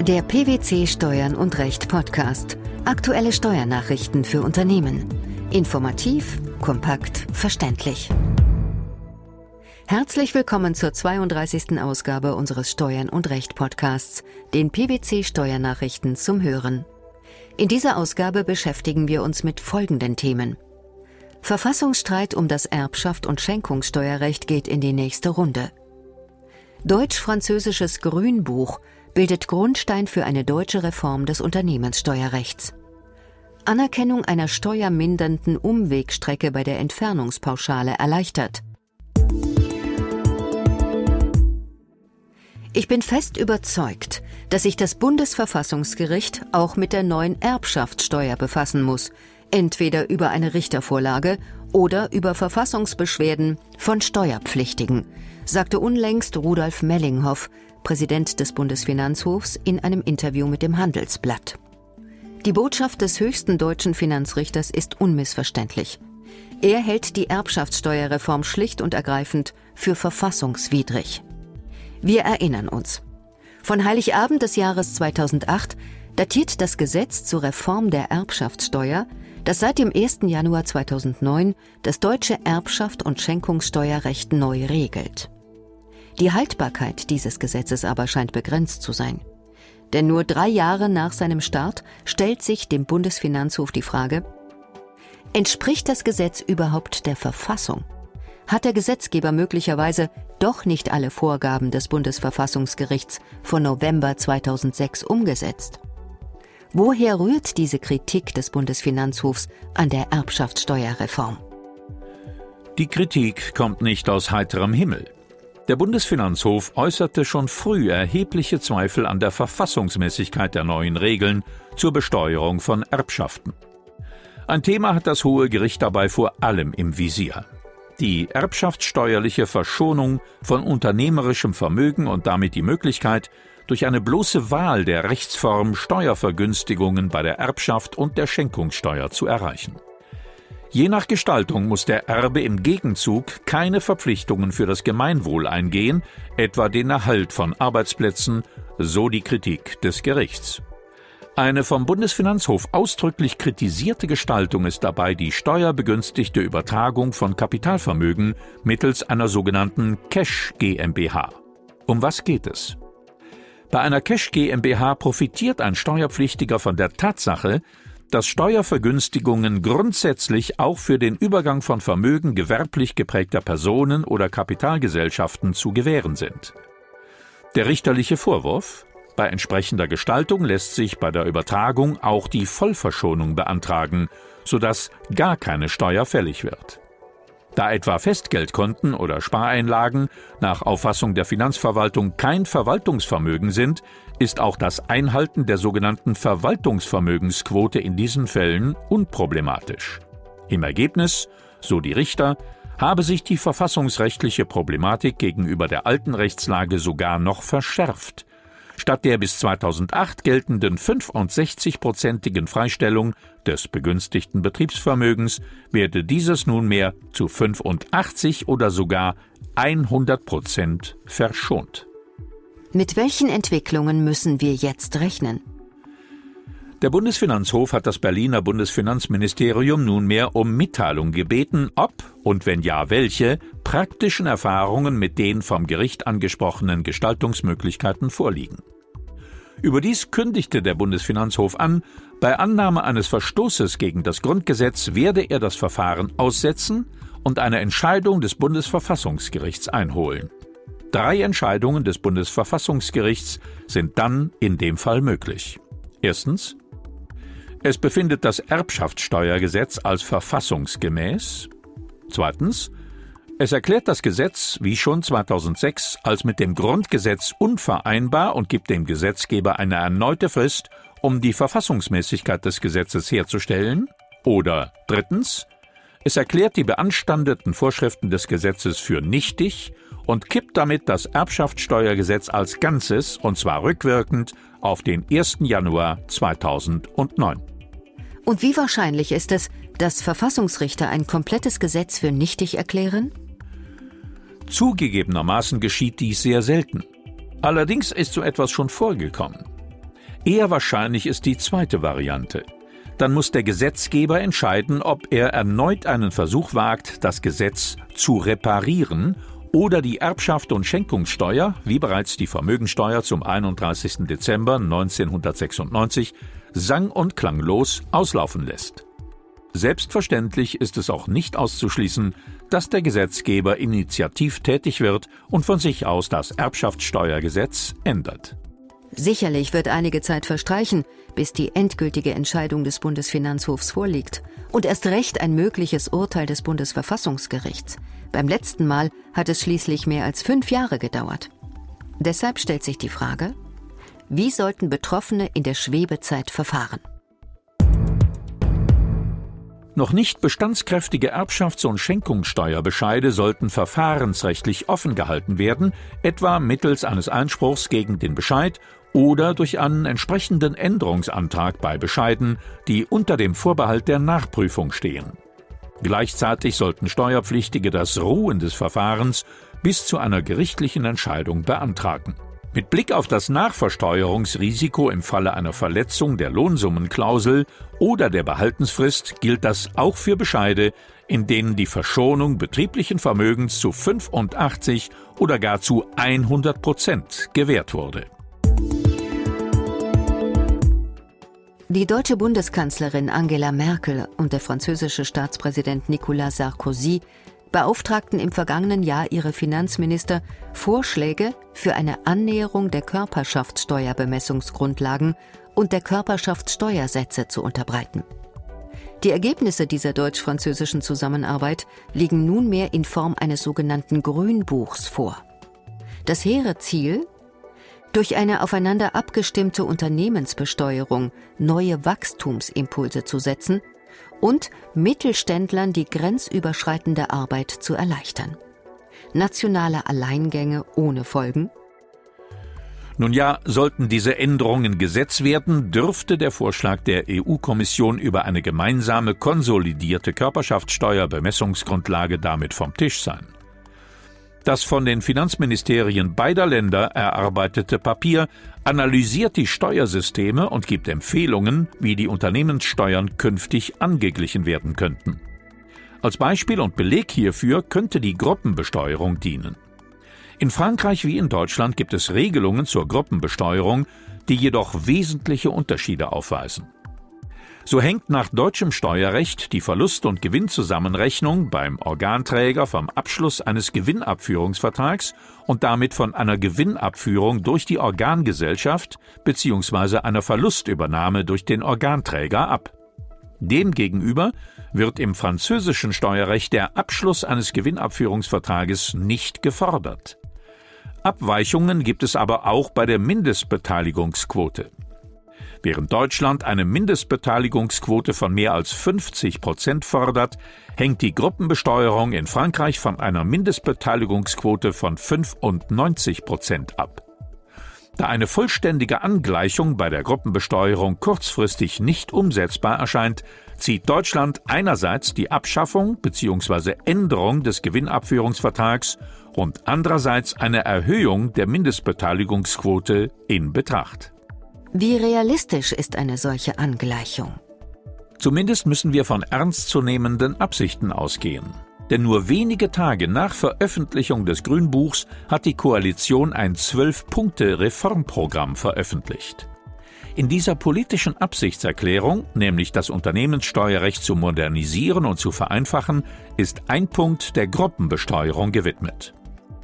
Der PwC Steuern und Recht Podcast. Aktuelle Steuernachrichten für Unternehmen. Informativ, kompakt, verständlich. Herzlich willkommen zur 32. Ausgabe unseres Steuern und Recht Podcasts, den PwC Steuernachrichten zum Hören. In dieser Ausgabe beschäftigen wir uns mit folgenden Themen. Verfassungsstreit um das Erbschaft und Schenkungssteuerrecht geht in die nächste Runde. Deutsch-französisches Grünbuch bildet Grundstein für eine deutsche Reform des Unternehmenssteuerrechts. Anerkennung einer steuermindernden Umwegstrecke bei der Entfernungspauschale erleichtert. Ich bin fest überzeugt, dass sich das Bundesverfassungsgericht auch mit der neuen Erbschaftssteuer befassen muss, entweder über eine Richtervorlage oder über Verfassungsbeschwerden von Steuerpflichtigen, sagte unlängst Rudolf Mellinghoff, Präsident des Bundesfinanzhofs, in einem Interview mit dem Handelsblatt. Die Botschaft des höchsten deutschen Finanzrichters ist unmissverständlich. Er hält die Erbschaftssteuerreform schlicht und ergreifend für verfassungswidrig. Wir erinnern uns. Von Heiligabend des Jahres 2008 datiert das Gesetz zur Reform der Erbschaftssteuer, das seit dem 1. Januar 2009 das deutsche Erbschaft und Schenkungssteuerrecht neu regelt. Die Haltbarkeit dieses Gesetzes aber scheint begrenzt zu sein. Denn nur drei Jahre nach seinem Start stellt sich dem Bundesfinanzhof die Frage, entspricht das Gesetz überhaupt der Verfassung? Hat der Gesetzgeber möglicherweise doch nicht alle Vorgaben des Bundesverfassungsgerichts von November 2006 umgesetzt? Woher rührt diese Kritik des Bundesfinanzhofs an der Erbschaftssteuerreform? Die Kritik kommt nicht aus heiterem Himmel. Der Bundesfinanzhof äußerte schon früh erhebliche Zweifel an der Verfassungsmäßigkeit der neuen Regeln zur Besteuerung von Erbschaften. Ein Thema hat das Hohe Gericht dabei vor allem im Visier. Die erbschaftssteuerliche Verschonung von unternehmerischem Vermögen und damit die Möglichkeit, durch eine bloße Wahl der Rechtsform Steuervergünstigungen bei der Erbschaft und der Schenkungssteuer zu erreichen. Je nach Gestaltung muss der Erbe im Gegenzug keine Verpflichtungen für das Gemeinwohl eingehen, etwa den Erhalt von Arbeitsplätzen, so die Kritik des Gerichts. Eine vom Bundesfinanzhof ausdrücklich kritisierte Gestaltung ist dabei die steuerbegünstigte Übertragung von Kapitalvermögen mittels einer sogenannten Cash GmbH. Um was geht es? Bei einer Cash GmbH profitiert ein Steuerpflichtiger von der Tatsache, dass Steuervergünstigungen grundsätzlich auch für den Übergang von Vermögen gewerblich geprägter Personen oder Kapitalgesellschaften zu gewähren sind. Der richterliche Vorwurf bei entsprechender Gestaltung lässt sich bei der Übertragung auch die Vollverschonung beantragen, sodass gar keine Steuer fällig wird. Da etwa Festgeldkonten oder Spareinlagen nach Auffassung der Finanzverwaltung kein Verwaltungsvermögen sind, ist auch das Einhalten der sogenannten Verwaltungsvermögensquote in diesen Fällen unproblematisch. Im Ergebnis, so die Richter, habe sich die verfassungsrechtliche Problematik gegenüber der alten Rechtslage sogar noch verschärft, Statt der bis 2008 geltenden 65-prozentigen Freistellung des begünstigten Betriebsvermögens werde dieses nunmehr zu 85 oder sogar 100 Prozent verschont. Mit welchen Entwicklungen müssen wir jetzt rechnen? Der Bundesfinanzhof hat das Berliner Bundesfinanzministerium nunmehr um Mitteilung gebeten, ob und wenn ja welche praktischen Erfahrungen mit den vom Gericht angesprochenen Gestaltungsmöglichkeiten vorliegen. Überdies kündigte der Bundesfinanzhof an, bei Annahme eines Verstoßes gegen das Grundgesetz werde er das Verfahren aussetzen und eine Entscheidung des Bundesverfassungsgerichts einholen. Drei Entscheidungen des Bundesverfassungsgerichts sind dann in dem Fall möglich. Erstens es befindet das Erbschaftssteuergesetz als verfassungsgemäß. Zweitens. Es erklärt das Gesetz, wie schon 2006, als mit dem Grundgesetz unvereinbar und gibt dem Gesetzgeber eine erneute Frist, um die Verfassungsmäßigkeit des Gesetzes herzustellen. Oder drittens. Es erklärt die beanstandeten Vorschriften des Gesetzes für nichtig und kippt damit das Erbschaftssteuergesetz als Ganzes, und zwar rückwirkend, auf den 1. Januar 2009. Und wie wahrscheinlich ist es, dass Verfassungsrichter ein komplettes Gesetz für nichtig erklären? Zugegebenermaßen geschieht dies sehr selten. Allerdings ist so etwas schon vorgekommen. Eher wahrscheinlich ist die zweite Variante. Dann muss der Gesetzgeber entscheiden, ob er erneut einen Versuch wagt, das Gesetz zu reparieren oder die Erbschaft und Schenkungssteuer, wie bereits die Vermögensteuer zum 31. Dezember 1996, sang- und klanglos auslaufen lässt. Selbstverständlich ist es auch nicht auszuschließen, dass der Gesetzgeber initiativ tätig wird und von sich aus das Erbschaftssteuergesetz ändert. Sicherlich wird einige Zeit verstreichen, bis die endgültige Entscheidung des Bundesfinanzhofs vorliegt und erst recht ein mögliches Urteil des Bundesverfassungsgerichts. Beim letzten Mal hat es schließlich mehr als fünf Jahre gedauert. Deshalb stellt sich die Frage, wie sollten Betroffene in der Schwebezeit verfahren? Noch nicht bestandskräftige Erbschafts- und Schenkungssteuerbescheide sollten verfahrensrechtlich offen gehalten werden, etwa mittels eines Einspruchs gegen den Bescheid oder durch einen entsprechenden Änderungsantrag bei Bescheiden, die unter dem Vorbehalt der Nachprüfung stehen. Gleichzeitig sollten Steuerpflichtige das Ruhen des Verfahrens bis zu einer gerichtlichen Entscheidung beantragen. Mit Blick auf das Nachversteuerungsrisiko im Falle einer Verletzung der Lohnsummenklausel oder der Behaltensfrist gilt das auch für Bescheide, in denen die Verschonung betrieblichen Vermögens zu 85 oder gar zu 100 Prozent gewährt wurde. Die deutsche Bundeskanzlerin Angela Merkel und der französische Staatspräsident Nicolas Sarkozy beauftragten im vergangenen Jahr ihre Finanzminister, Vorschläge für eine Annäherung der Körperschaftssteuerbemessungsgrundlagen und der Körperschaftssteuersätze zu unterbreiten. Die Ergebnisse dieser deutsch-französischen Zusammenarbeit liegen nunmehr in Form eines sogenannten Grünbuchs vor. Das hehre Ziel, durch eine aufeinander abgestimmte Unternehmensbesteuerung neue Wachstumsimpulse zu setzen und Mittelständlern die grenzüberschreitende Arbeit zu erleichtern. Nationale Alleingänge ohne Folgen? Nun ja, sollten diese Änderungen Gesetz werden, dürfte der Vorschlag der EU-Kommission über eine gemeinsame konsolidierte Körperschaftssteuerbemessungsgrundlage damit vom Tisch sein. Das von den Finanzministerien beider Länder erarbeitete Papier analysiert die Steuersysteme und gibt Empfehlungen, wie die Unternehmenssteuern künftig angeglichen werden könnten. Als Beispiel und Beleg hierfür könnte die Gruppenbesteuerung dienen. In Frankreich wie in Deutschland gibt es Regelungen zur Gruppenbesteuerung, die jedoch wesentliche Unterschiede aufweisen. So hängt nach deutschem Steuerrecht die Verlust- und Gewinnzusammenrechnung beim Organträger vom Abschluss eines Gewinnabführungsvertrags und damit von einer Gewinnabführung durch die Organgesellschaft bzw. einer Verlustübernahme durch den Organträger ab. Demgegenüber wird im französischen Steuerrecht der Abschluss eines Gewinnabführungsvertrages nicht gefordert. Abweichungen gibt es aber auch bei der Mindestbeteiligungsquote. Während Deutschland eine Mindestbeteiligungsquote von mehr als 50 Prozent fordert, hängt die Gruppenbesteuerung in Frankreich von einer Mindestbeteiligungsquote von 95 Prozent ab. Da eine vollständige Angleichung bei der Gruppenbesteuerung kurzfristig nicht umsetzbar erscheint, zieht Deutschland einerseits die Abschaffung bzw. Änderung des Gewinnabführungsvertrags und andererseits eine Erhöhung der Mindestbeteiligungsquote in Betracht. Wie realistisch ist eine solche Angleichung? Zumindest müssen wir von ernstzunehmenden Absichten ausgehen. Denn nur wenige Tage nach Veröffentlichung des Grünbuchs hat die Koalition ein Zwölf-Punkte-Reformprogramm veröffentlicht. In dieser politischen Absichtserklärung, nämlich das Unternehmenssteuerrecht zu modernisieren und zu vereinfachen, ist ein Punkt der Gruppenbesteuerung gewidmet.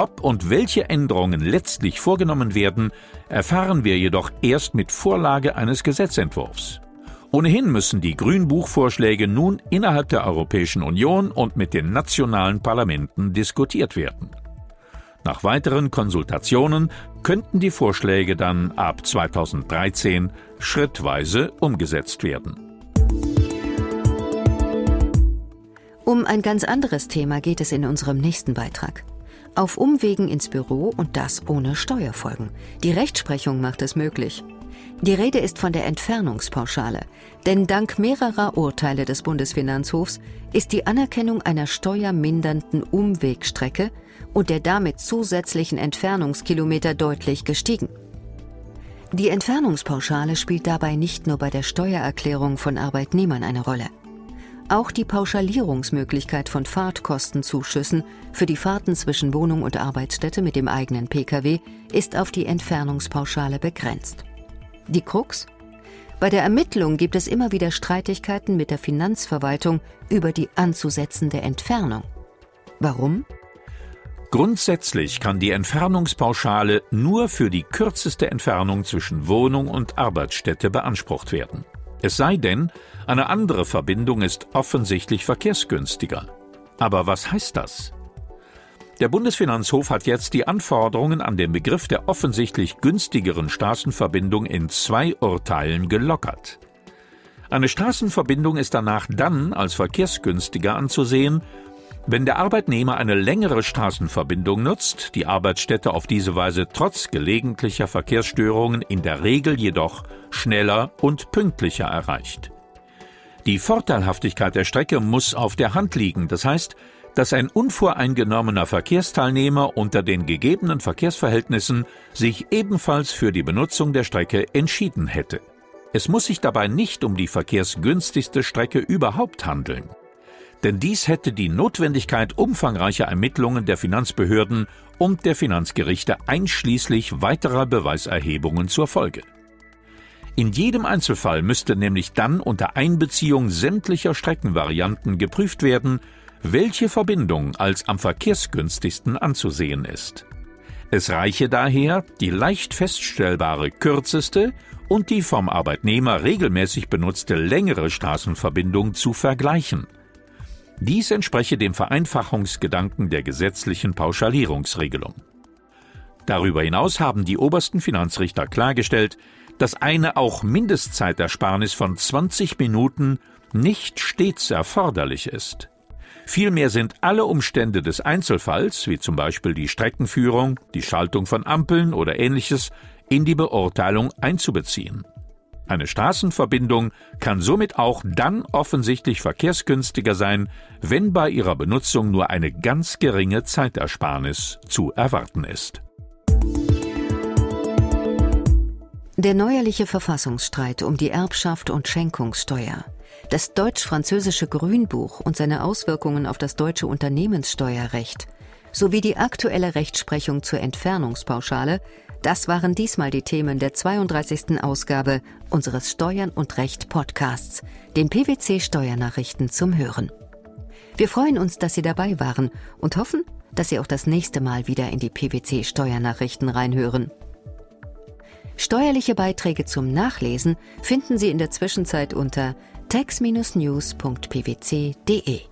Ob und welche Änderungen letztlich vorgenommen werden, erfahren wir jedoch erst mit Vorlage eines Gesetzentwurfs. Ohnehin müssen die Grünbuchvorschläge nun innerhalb der Europäischen Union und mit den nationalen Parlamenten diskutiert werden. Nach weiteren Konsultationen könnten die Vorschläge dann ab 2013 schrittweise umgesetzt werden. Um ein ganz anderes Thema geht es in unserem nächsten Beitrag. Auf Umwegen ins Büro und das ohne Steuerfolgen. Die Rechtsprechung macht es möglich. Die Rede ist von der Entfernungspauschale, denn dank mehrerer Urteile des Bundesfinanzhofs ist die Anerkennung einer steuermindernden Umwegstrecke und der damit zusätzlichen Entfernungskilometer deutlich gestiegen. Die Entfernungspauschale spielt dabei nicht nur bei der Steuererklärung von Arbeitnehmern eine Rolle. Auch die Pauschalierungsmöglichkeit von Fahrtkostenzuschüssen für die Fahrten zwischen Wohnung und Arbeitsstätte mit dem eigenen Pkw ist auf die Entfernungspauschale begrenzt. Die Krux? Bei der Ermittlung gibt es immer wieder Streitigkeiten mit der Finanzverwaltung über die anzusetzende Entfernung. Warum? Grundsätzlich kann die Entfernungspauschale nur für die kürzeste Entfernung zwischen Wohnung und Arbeitsstätte beansprucht werden. Es sei denn, eine andere Verbindung ist offensichtlich verkehrsgünstiger. Aber was heißt das? Der Bundesfinanzhof hat jetzt die Anforderungen an den Begriff der offensichtlich günstigeren Straßenverbindung in zwei Urteilen gelockert. Eine Straßenverbindung ist danach dann als verkehrsgünstiger anzusehen, wenn der Arbeitnehmer eine längere Straßenverbindung nutzt, die Arbeitsstätte auf diese Weise trotz gelegentlicher Verkehrsstörungen in der Regel jedoch schneller und pünktlicher erreicht. Die Vorteilhaftigkeit der Strecke muss auf der Hand liegen, das heißt, dass ein unvoreingenommener Verkehrsteilnehmer unter den gegebenen Verkehrsverhältnissen sich ebenfalls für die Benutzung der Strecke entschieden hätte. Es muss sich dabei nicht um die verkehrsgünstigste Strecke überhaupt handeln denn dies hätte die Notwendigkeit umfangreicher Ermittlungen der Finanzbehörden und der Finanzgerichte einschließlich weiterer Beweiserhebungen zur Folge. In jedem Einzelfall müsste nämlich dann unter Einbeziehung sämtlicher Streckenvarianten geprüft werden, welche Verbindung als am verkehrsgünstigsten anzusehen ist. Es reiche daher, die leicht feststellbare kürzeste und die vom Arbeitnehmer regelmäßig benutzte längere Straßenverbindung zu vergleichen – dies entspreche dem Vereinfachungsgedanken der gesetzlichen Pauschalierungsregelung. Darüber hinaus haben die obersten Finanzrichter klargestellt, dass eine auch Mindestzeitersparnis von 20 Minuten nicht stets erforderlich ist. Vielmehr sind alle Umstände des Einzelfalls, wie zum Beispiel die Streckenführung, die Schaltung von Ampeln oder ähnliches, in die Beurteilung einzubeziehen. Eine Straßenverbindung kann somit auch dann offensichtlich verkehrsgünstiger sein, wenn bei ihrer Benutzung nur eine ganz geringe Zeitersparnis zu erwarten ist. Der neuerliche Verfassungsstreit um die Erbschaft und Schenkungssteuer, das deutsch-französische Grünbuch und seine Auswirkungen auf das deutsche Unternehmenssteuerrecht sowie die aktuelle Rechtsprechung zur Entfernungspauschale das waren diesmal die Themen der 32. Ausgabe unseres Steuern und Recht Podcasts, den PwC Steuernachrichten zum Hören. Wir freuen uns, dass Sie dabei waren und hoffen, dass Sie auch das nächste Mal wieder in die PwC Steuernachrichten reinhören. Steuerliche Beiträge zum Nachlesen finden Sie in der Zwischenzeit unter tax-news.pwc.de.